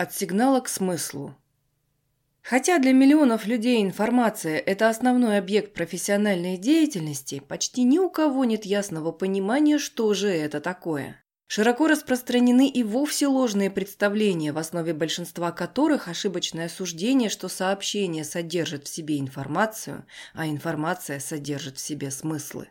От сигнала к смыслу. Хотя для миллионов людей информация – это основной объект профессиональной деятельности, почти ни у кого нет ясного понимания, что же это такое. Широко распространены и вовсе ложные представления, в основе большинства которых ошибочное суждение, что сообщение содержит в себе информацию, а информация содержит в себе смыслы.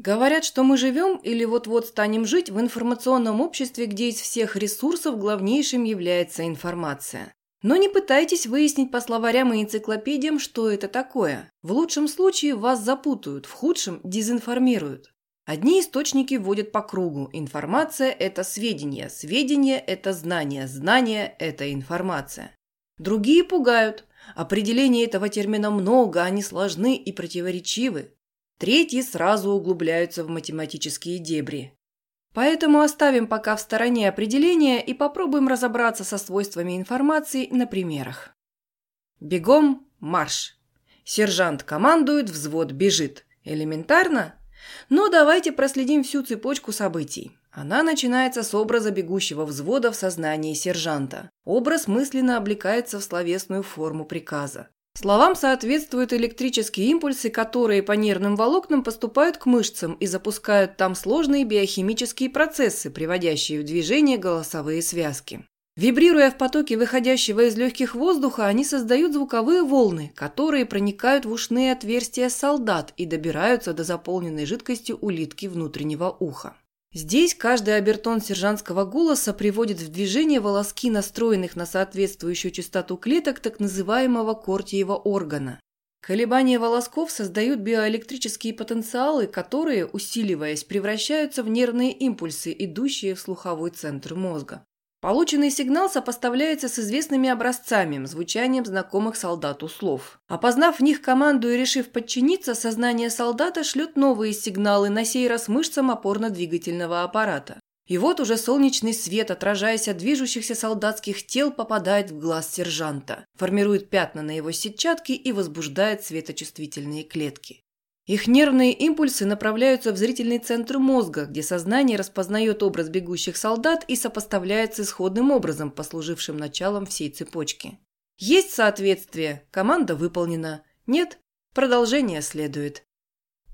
Говорят, что мы живем или вот-вот станем жить в информационном обществе, где из всех ресурсов главнейшим является информация. Но не пытайтесь выяснить по словарям и энциклопедиям, что это такое. В лучшем случае вас запутают, в худшем – дезинформируют. Одни источники вводят по кругу. Информация – это сведения, сведения – это знания, знания – это информация. Другие пугают. Определений этого термина много, они сложны и противоречивы. Третьи сразу углубляются в математические дебри. Поэтому оставим пока в стороне определения и попробуем разобраться со свойствами информации на примерах. Бегом, марш. Сержант командует, взвод бежит. Элементарно? Но давайте проследим всю цепочку событий. Она начинается с образа бегущего взвода в сознании сержанта. Образ мысленно облекается в словесную форму приказа. Словам соответствуют электрические импульсы, которые по нервным волокнам поступают к мышцам и запускают там сложные биохимические процессы, приводящие в движение голосовые связки. Вибрируя в потоке выходящего из легких воздуха, они создают звуковые волны, которые проникают в ушные отверстия солдат и добираются до заполненной жидкостью улитки внутреннего уха. Здесь каждый обертон сержантского голоса приводит в движение волоски настроенных на соответствующую частоту клеток так называемого кортиева органа. Колебания волосков создают биоэлектрические потенциалы, которые, усиливаясь, превращаются в нервные импульсы, идущие в слуховой центр мозга. Полученный сигнал сопоставляется с известными образцами, звучанием знакомых солдату слов. Опознав в них команду и решив подчиниться, сознание солдата шлет новые сигналы, на сей раз мышцам опорно-двигательного аппарата. И вот уже солнечный свет, отражаясь от движущихся солдатских тел, попадает в глаз сержанта, формирует пятна на его сетчатке и возбуждает светочувствительные клетки. Их нервные импульсы направляются в зрительный центр мозга, где сознание распознает образ бегущих солдат и сопоставляет с исходным образом, послужившим началом всей цепочки. Есть соответствие, команда выполнена. Нет, продолжение следует.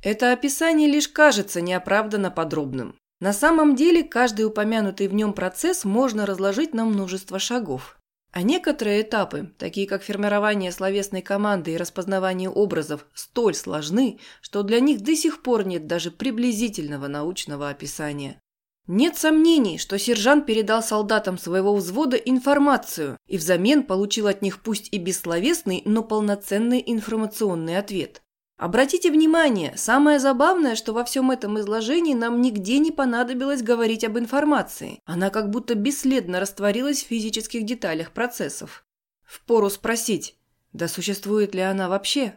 Это описание лишь кажется неоправданно подробным. На самом деле, каждый упомянутый в нем процесс можно разложить на множество шагов. А некоторые этапы, такие как формирование словесной команды и распознавание образов, столь сложны, что для них до сих пор нет даже приблизительного научного описания. Нет сомнений, что сержант передал солдатам своего взвода информацию и взамен получил от них пусть и бессловесный, но полноценный информационный ответ. Обратите внимание, самое забавное, что во всем этом изложении нам нигде не понадобилось говорить об информации. Она как будто бесследно растворилась в физических деталях процессов. Впору спросить, да существует ли она вообще?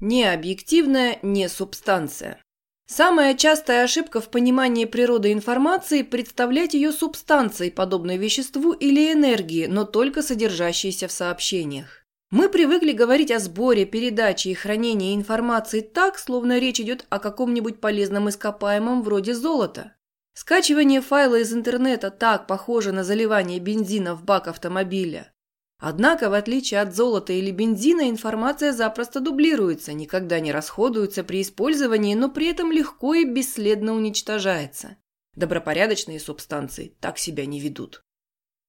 Не объективная, не субстанция. Самая частая ошибка в понимании природы информации – представлять ее субстанцией, подобной веществу или энергии, но только содержащейся в сообщениях. Мы привыкли говорить о сборе, передаче и хранении информации так, словно речь идет о каком-нибудь полезном ископаемом вроде золота. Скачивание файла из интернета так похоже на заливание бензина в бак автомобиля. Однако, в отличие от золота или бензина, информация запросто дублируется, никогда не расходуется при использовании, но при этом легко и бесследно уничтожается. Добропорядочные субстанции так себя не ведут.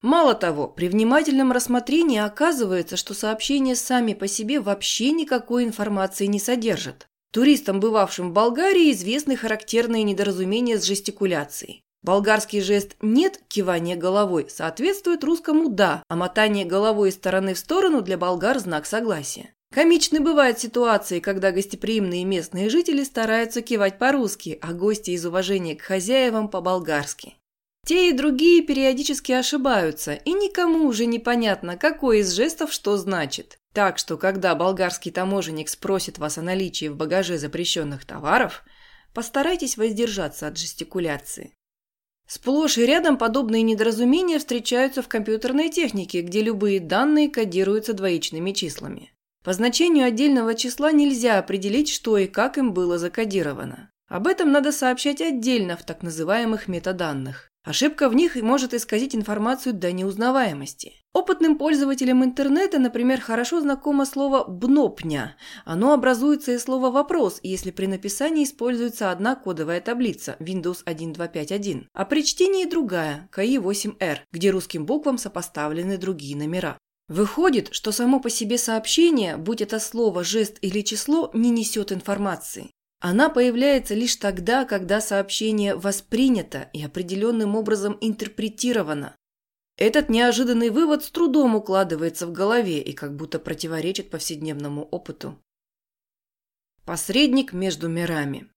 Мало того, при внимательном рассмотрении оказывается, что сообщения сами по себе вообще никакой информации не содержат. Туристам, бывавшим в Болгарии, известны характерные недоразумения с жестикуляцией. Болгарский жест «нет» – кивание головой – соответствует русскому «да», а мотание головой из стороны в сторону для болгар – знак согласия. Комичны бывают ситуации, когда гостеприимные местные жители стараются кивать по-русски, а гости из уважения к хозяевам – по-болгарски. Те и другие периодически ошибаются, и никому уже непонятно, какой из жестов что значит. Так что, когда болгарский таможенник спросит вас о наличии в багаже запрещенных товаров, постарайтесь воздержаться от жестикуляции. Сплошь и рядом подобные недоразумения встречаются в компьютерной технике, где любые данные кодируются двоичными числами. По значению отдельного числа нельзя определить, что и как им было закодировано. Об этом надо сообщать отдельно в так называемых метаданных. Ошибка в них может исказить информацию до неузнаваемости. Опытным пользователям интернета, например, хорошо знакомо слово «бнопня». Оно образуется из слова «вопрос», если при написании используется одна кодовая таблица Windows 1251, а при чтении другая KI8R, где русским буквам сопоставлены другие номера. Выходит, что само по себе сообщение, будь это слово, жест или число, не несет информации. Она появляется лишь тогда, когда сообщение воспринято и определенным образом интерпретировано. Этот неожиданный вывод с трудом укладывается в голове и как будто противоречит повседневному опыту. Посредник между мирами.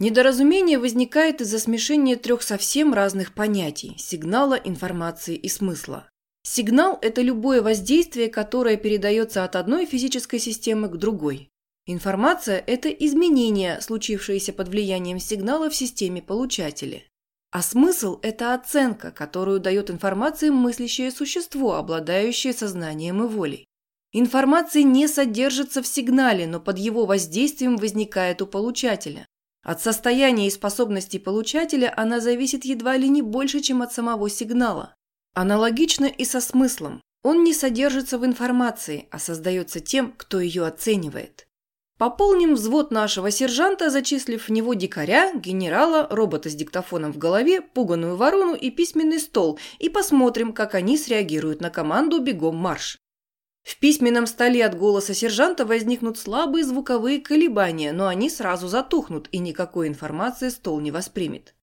Недоразумение возникает из-за смешения трех совсем разных понятий – сигнала, информации и смысла. Сигнал – это любое воздействие, которое передается от одной физической системы к другой. Информация – это изменения, случившиеся под влиянием сигнала в системе получателя. А смысл – это оценка, которую дает информации мыслящее существо, обладающее сознанием и волей. Информация не содержится в сигнале, но под его воздействием возникает у получателя. От состояния и способностей получателя она зависит едва ли не больше, чем от самого сигнала. Аналогично и со смыслом. Он не содержится в информации, а создается тем, кто ее оценивает. Пополним взвод нашего сержанта, зачислив в него дикаря, генерала, робота с диктофоном в голове, пуганую ворону и письменный стол, и посмотрим, как они среагируют на команду «Бегом марш». В письменном столе от голоса сержанта возникнут слабые звуковые колебания, но они сразу затухнут, и никакой информации стол не воспримет.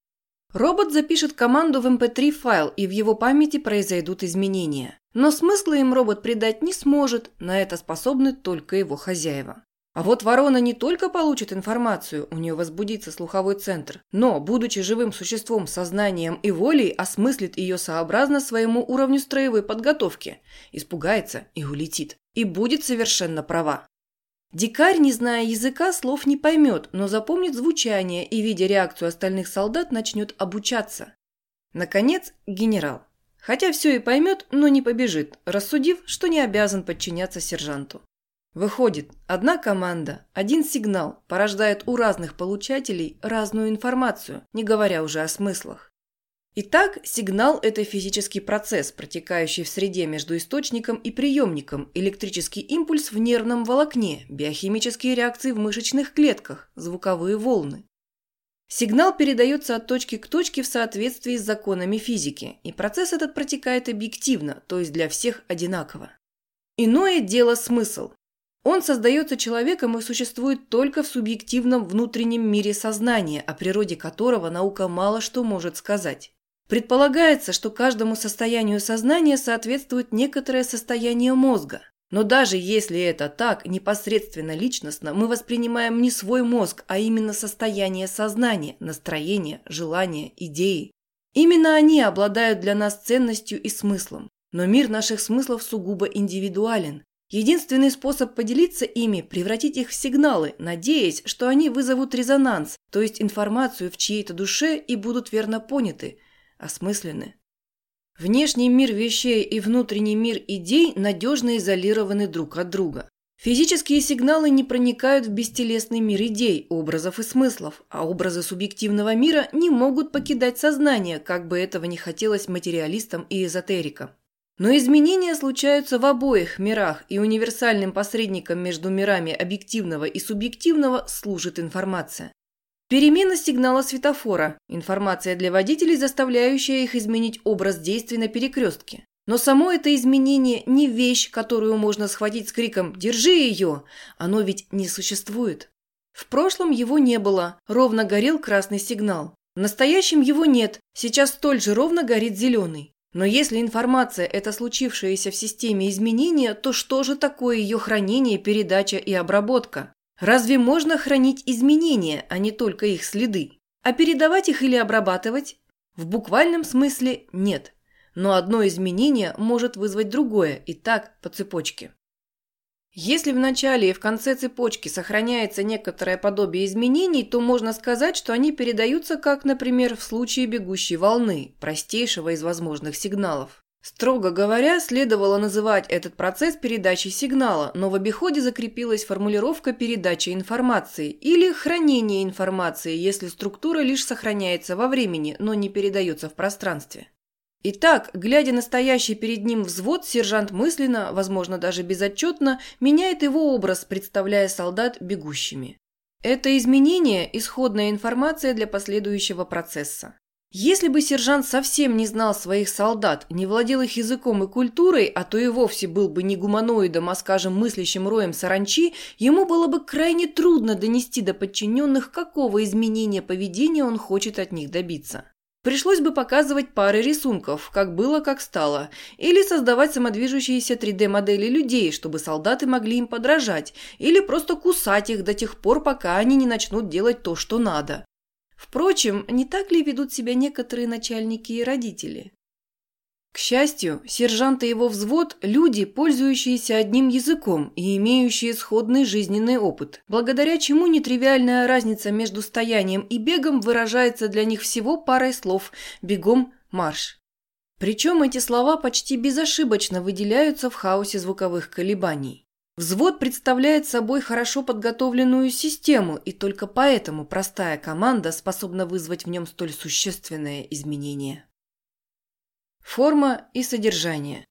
Робот запишет команду в MP3 эм файл, и в его памяти произойдут изменения. Но смысла им робот придать не сможет, на это способны только его хозяева. А вот ворона не только получит информацию, у нее возбудится слуховой центр, но, будучи живым существом, сознанием и волей, осмыслит ее сообразно своему уровню строевой подготовки, испугается и улетит. И будет совершенно права. Дикарь, не зная языка, слов не поймет, но запомнит звучание и, видя реакцию остальных солдат, начнет обучаться. Наконец, генерал. Хотя все и поймет, но не побежит, рассудив, что не обязан подчиняться сержанту. Выходит, одна команда, один сигнал порождает у разных получателей разную информацию, не говоря уже о смыслах. Итак, сигнал – это физический процесс, протекающий в среде между источником и приемником, электрический импульс в нервном волокне, биохимические реакции в мышечных клетках, звуковые волны. Сигнал передается от точки к точке в соответствии с законами физики, и процесс этот протекает объективно, то есть для всех одинаково. Иное дело смысл. Он создается человеком и существует только в субъективном внутреннем мире сознания, о природе которого наука мало что может сказать. Предполагается, что каждому состоянию сознания соответствует некоторое состояние мозга. Но даже если это так, непосредственно личностно, мы воспринимаем не свой мозг, а именно состояние сознания, настроение, желания, идеи. Именно они обладают для нас ценностью и смыслом. Но мир наших смыслов сугубо индивидуален, Единственный способ поделиться ими – превратить их в сигналы, надеясь, что они вызовут резонанс, то есть информацию в чьей-то душе и будут верно поняты, осмыслены. Внешний мир вещей и внутренний мир идей надежно изолированы друг от друга. Физические сигналы не проникают в бестелесный мир идей, образов и смыслов, а образы субъективного мира не могут покидать сознание, как бы этого не хотелось материалистам и эзотерикам. Но изменения случаются в обоих мирах, и универсальным посредником между мирами объективного и субъективного служит информация. Перемена сигнала светофора – информация для водителей, заставляющая их изменить образ действий на перекрестке. Но само это изменение не вещь, которую можно схватить с криком «Держи ее!» Оно ведь не существует. В прошлом его не было, ровно горел красный сигнал. В настоящем его нет, сейчас столь же ровно горит зеленый. Но если информация – это случившееся в системе изменения, то что же такое ее хранение, передача и обработка? Разве можно хранить изменения, а не только их следы? А передавать их или обрабатывать? В буквальном смысле нет. Но одно изменение может вызвать другое, и так по цепочке. Если в начале и в конце цепочки сохраняется некоторое подобие изменений, то можно сказать, что они передаются как, например, в случае бегущей волны, простейшего из возможных сигналов. Строго говоря, следовало называть этот процесс передачей сигнала, но в обиходе закрепилась формулировка передачи информации или хранение информации, если структура лишь сохраняется во времени, но не передается в пространстве. Итак, глядя на стоящий перед ним взвод, сержант мысленно, возможно, даже безотчетно, меняет его образ, представляя солдат бегущими. Это изменение – исходная информация для последующего процесса. Если бы сержант совсем не знал своих солдат, не владел их языком и культурой, а то и вовсе был бы не гуманоидом, а, скажем, мыслящим роем саранчи, ему было бы крайне трудно донести до подчиненных, какого изменения поведения он хочет от них добиться. Пришлось бы показывать пары рисунков, как было, как стало, или создавать самодвижущиеся 3D-модели людей, чтобы солдаты могли им подражать, или просто кусать их до тех пор, пока они не начнут делать то, что надо. Впрочем, не так ли ведут себя некоторые начальники и родители? К счастью, сержант и его взвод – люди, пользующиеся одним языком и имеющие сходный жизненный опыт, благодаря чему нетривиальная разница между стоянием и бегом выражается для них всего парой слов «бегом, марш». Причем эти слова почти безошибочно выделяются в хаосе звуковых колебаний. Взвод представляет собой хорошо подготовленную систему, и только поэтому простая команда способна вызвать в нем столь существенное изменение. Форма и содержание.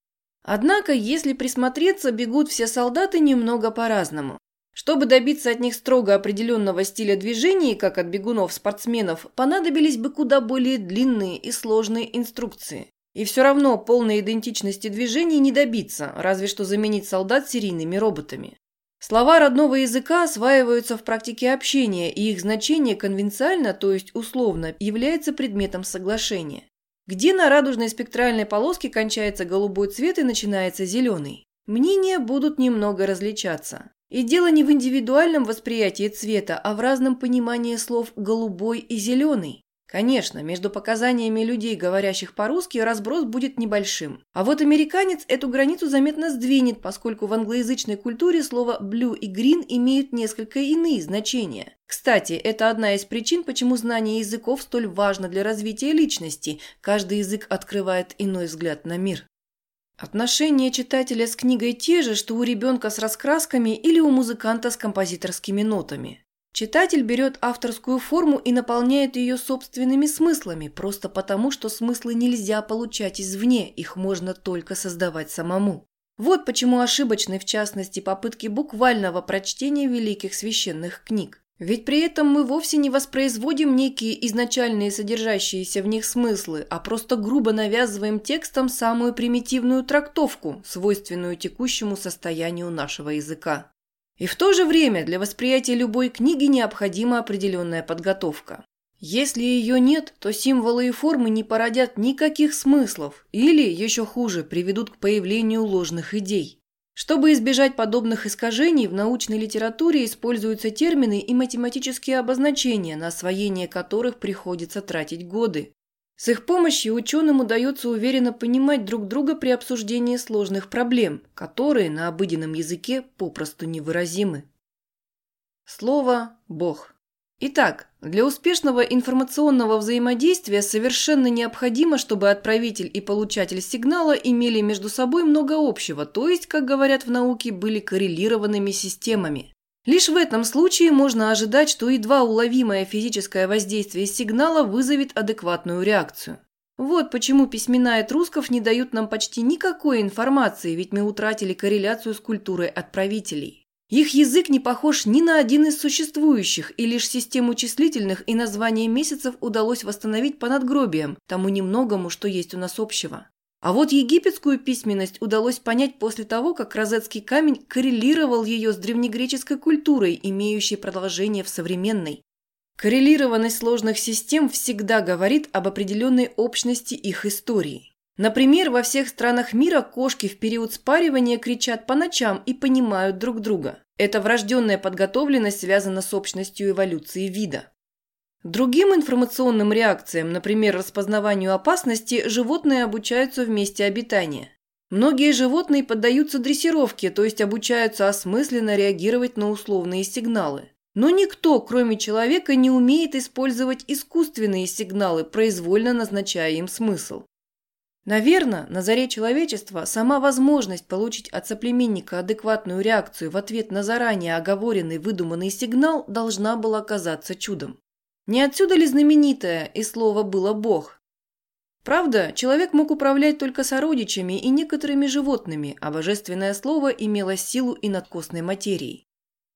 Однако, если присмотреться, бегут все солдаты немного по-разному. Чтобы добиться от них строго определенного стиля движений, как от бегунов-спортсменов, понадобились бы куда более длинные и сложные инструкции. И все равно полной идентичности движений не добиться, разве что заменить солдат серийными роботами. Слова родного языка осваиваются в практике общения, и их значение конвенциально, то есть условно, является предметом соглашения. Где на радужной спектральной полоске кончается голубой цвет и начинается зеленый? Мнения будут немного различаться. И дело не в индивидуальном восприятии цвета, а в разном понимании слов «голубой» и «зеленый». Конечно, между показаниями людей, говорящих по-русски, разброс будет небольшим. А вот американец эту границу заметно сдвинет, поскольку в англоязычной культуре слово «blue» и «green» имеют несколько иные значения. Кстати, это одна из причин, почему знание языков столь важно для развития личности. Каждый язык открывает иной взгляд на мир. Отношения читателя с книгой те же, что у ребенка с раскрасками или у музыканта с композиторскими нотами. Читатель берет авторскую форму и наполняет ее собственными смыслами, просто потому, что смыслы нельзя получать извне, их можно только создавать самому. Вот почему ошибочны, в частности, попытки буквального прочтения великих священных книг. Ведь при этом мы вовсе не воспроизводим некие изначальные содержащиеся в них смыслы, а просто грубо навязываем текстом самую примитивную трактовку, свойственную текущему состоянию нашего языка. И в то же время для восприятия любой книги необходима определенная подготовка. Если ее нет, то символы и формы не породят никаких смыслов или, еще хуже, приведут к появлению ложных идей. Чтобы избежать подобных искажений, в научной литературе используются термины и математические обозначения, на освоение которых приходится тратить годы. С их помощью ученым удается уверенно понимать друг друга при обсуждении сложных проблем, которые на обыденном языке попросту невыразимы. Слово «Бог». Итак, для успешного информационного взаимодействия совершенно необходимо, чтобы отправитель и получатель сигнала имели между собой много общего, то есть, как говорят в науке, были коррелированными системами. Лишь в этом случае можно ожидать, что едва уловимое физическое воздействие сигнала вызовет адекватную реакцию. Вот почему письмена этрусков не дают нам почти никакой информации, ведь мы утратили корреляцию с культурой отправителей. Их язык не похож ни на один из существующих, и лишь систему числительных и названия месяцев удалось восстановить по надгробиям, тому немногому, что есть у нас общего. А вот египетскую письменность удалось понять после того, как розетский камень коррелировал ее с древнегреческой культурой, имеющей продолжение в современной. Коррелированность сложных систем всегда говорит об определенной общности их истории. Например, во всех странах мира кошки в период спаривания кричат по ночам и понимают друг друга. Эта врожденная подготовленность связана с общностью эволюции вида. Другим информационным реакциям, например, распознаванию опасности, животные обучаются в месте обитания. Многие животные поддаются дрессировке, то есть обучаются осмысленно реагировать на условные сигналы. Но никто, кроме человека, не умеет использовать искусственные сигналы, произвольно назначая им смысл. Наверное, на заре человечества сама возможность получить от соплеменника адекватную реакцию в ответ на заранее оговоренный выдуманный сигнал должна была казаться чудом. Не отсюда ли знаменитое «и слово было Бог»? Правда, человек мог управлять только сородичами и некоторыми животными, а божественное слово имело силу и надкосной материи.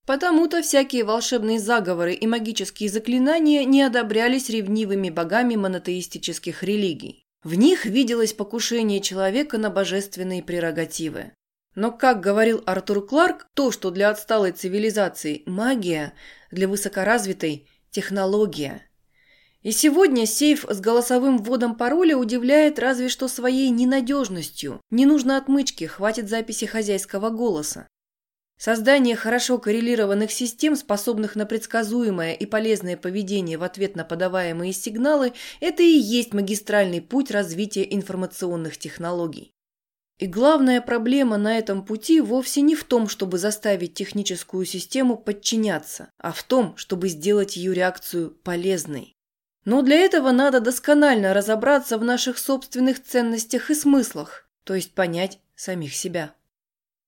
Потому-то всякие волшебные заговоры и магические заклинания не одобрялись ревнивыми богами монотеистических религий. В них виделось покушение человека на божественные прерогативы. Но, как говорил Артур Кларк, то, что для отсталой цивилизации – магия, для высокоразвитой – технология. И сегодня сейф с голосовым вводом пароля удивляет разве что своей ненадежностью. Не нужно отмычки, хватит записи хозяйского голоса. Создание хорошо коррелированных систем, способных на предсказуемое и полезное поведение в ответ на подаваемые сигналы, это и есть магистральный путь развития информационных технологий. И главная проблема на этом пути вовсе не в том, чтобы заставить техническую систему подчиняться, а в том, чтобы сделать ее реакцию полезной. Но для этого надо досконально разобраться в наших собственных ценностях и смыслах, то есть понять самих себя.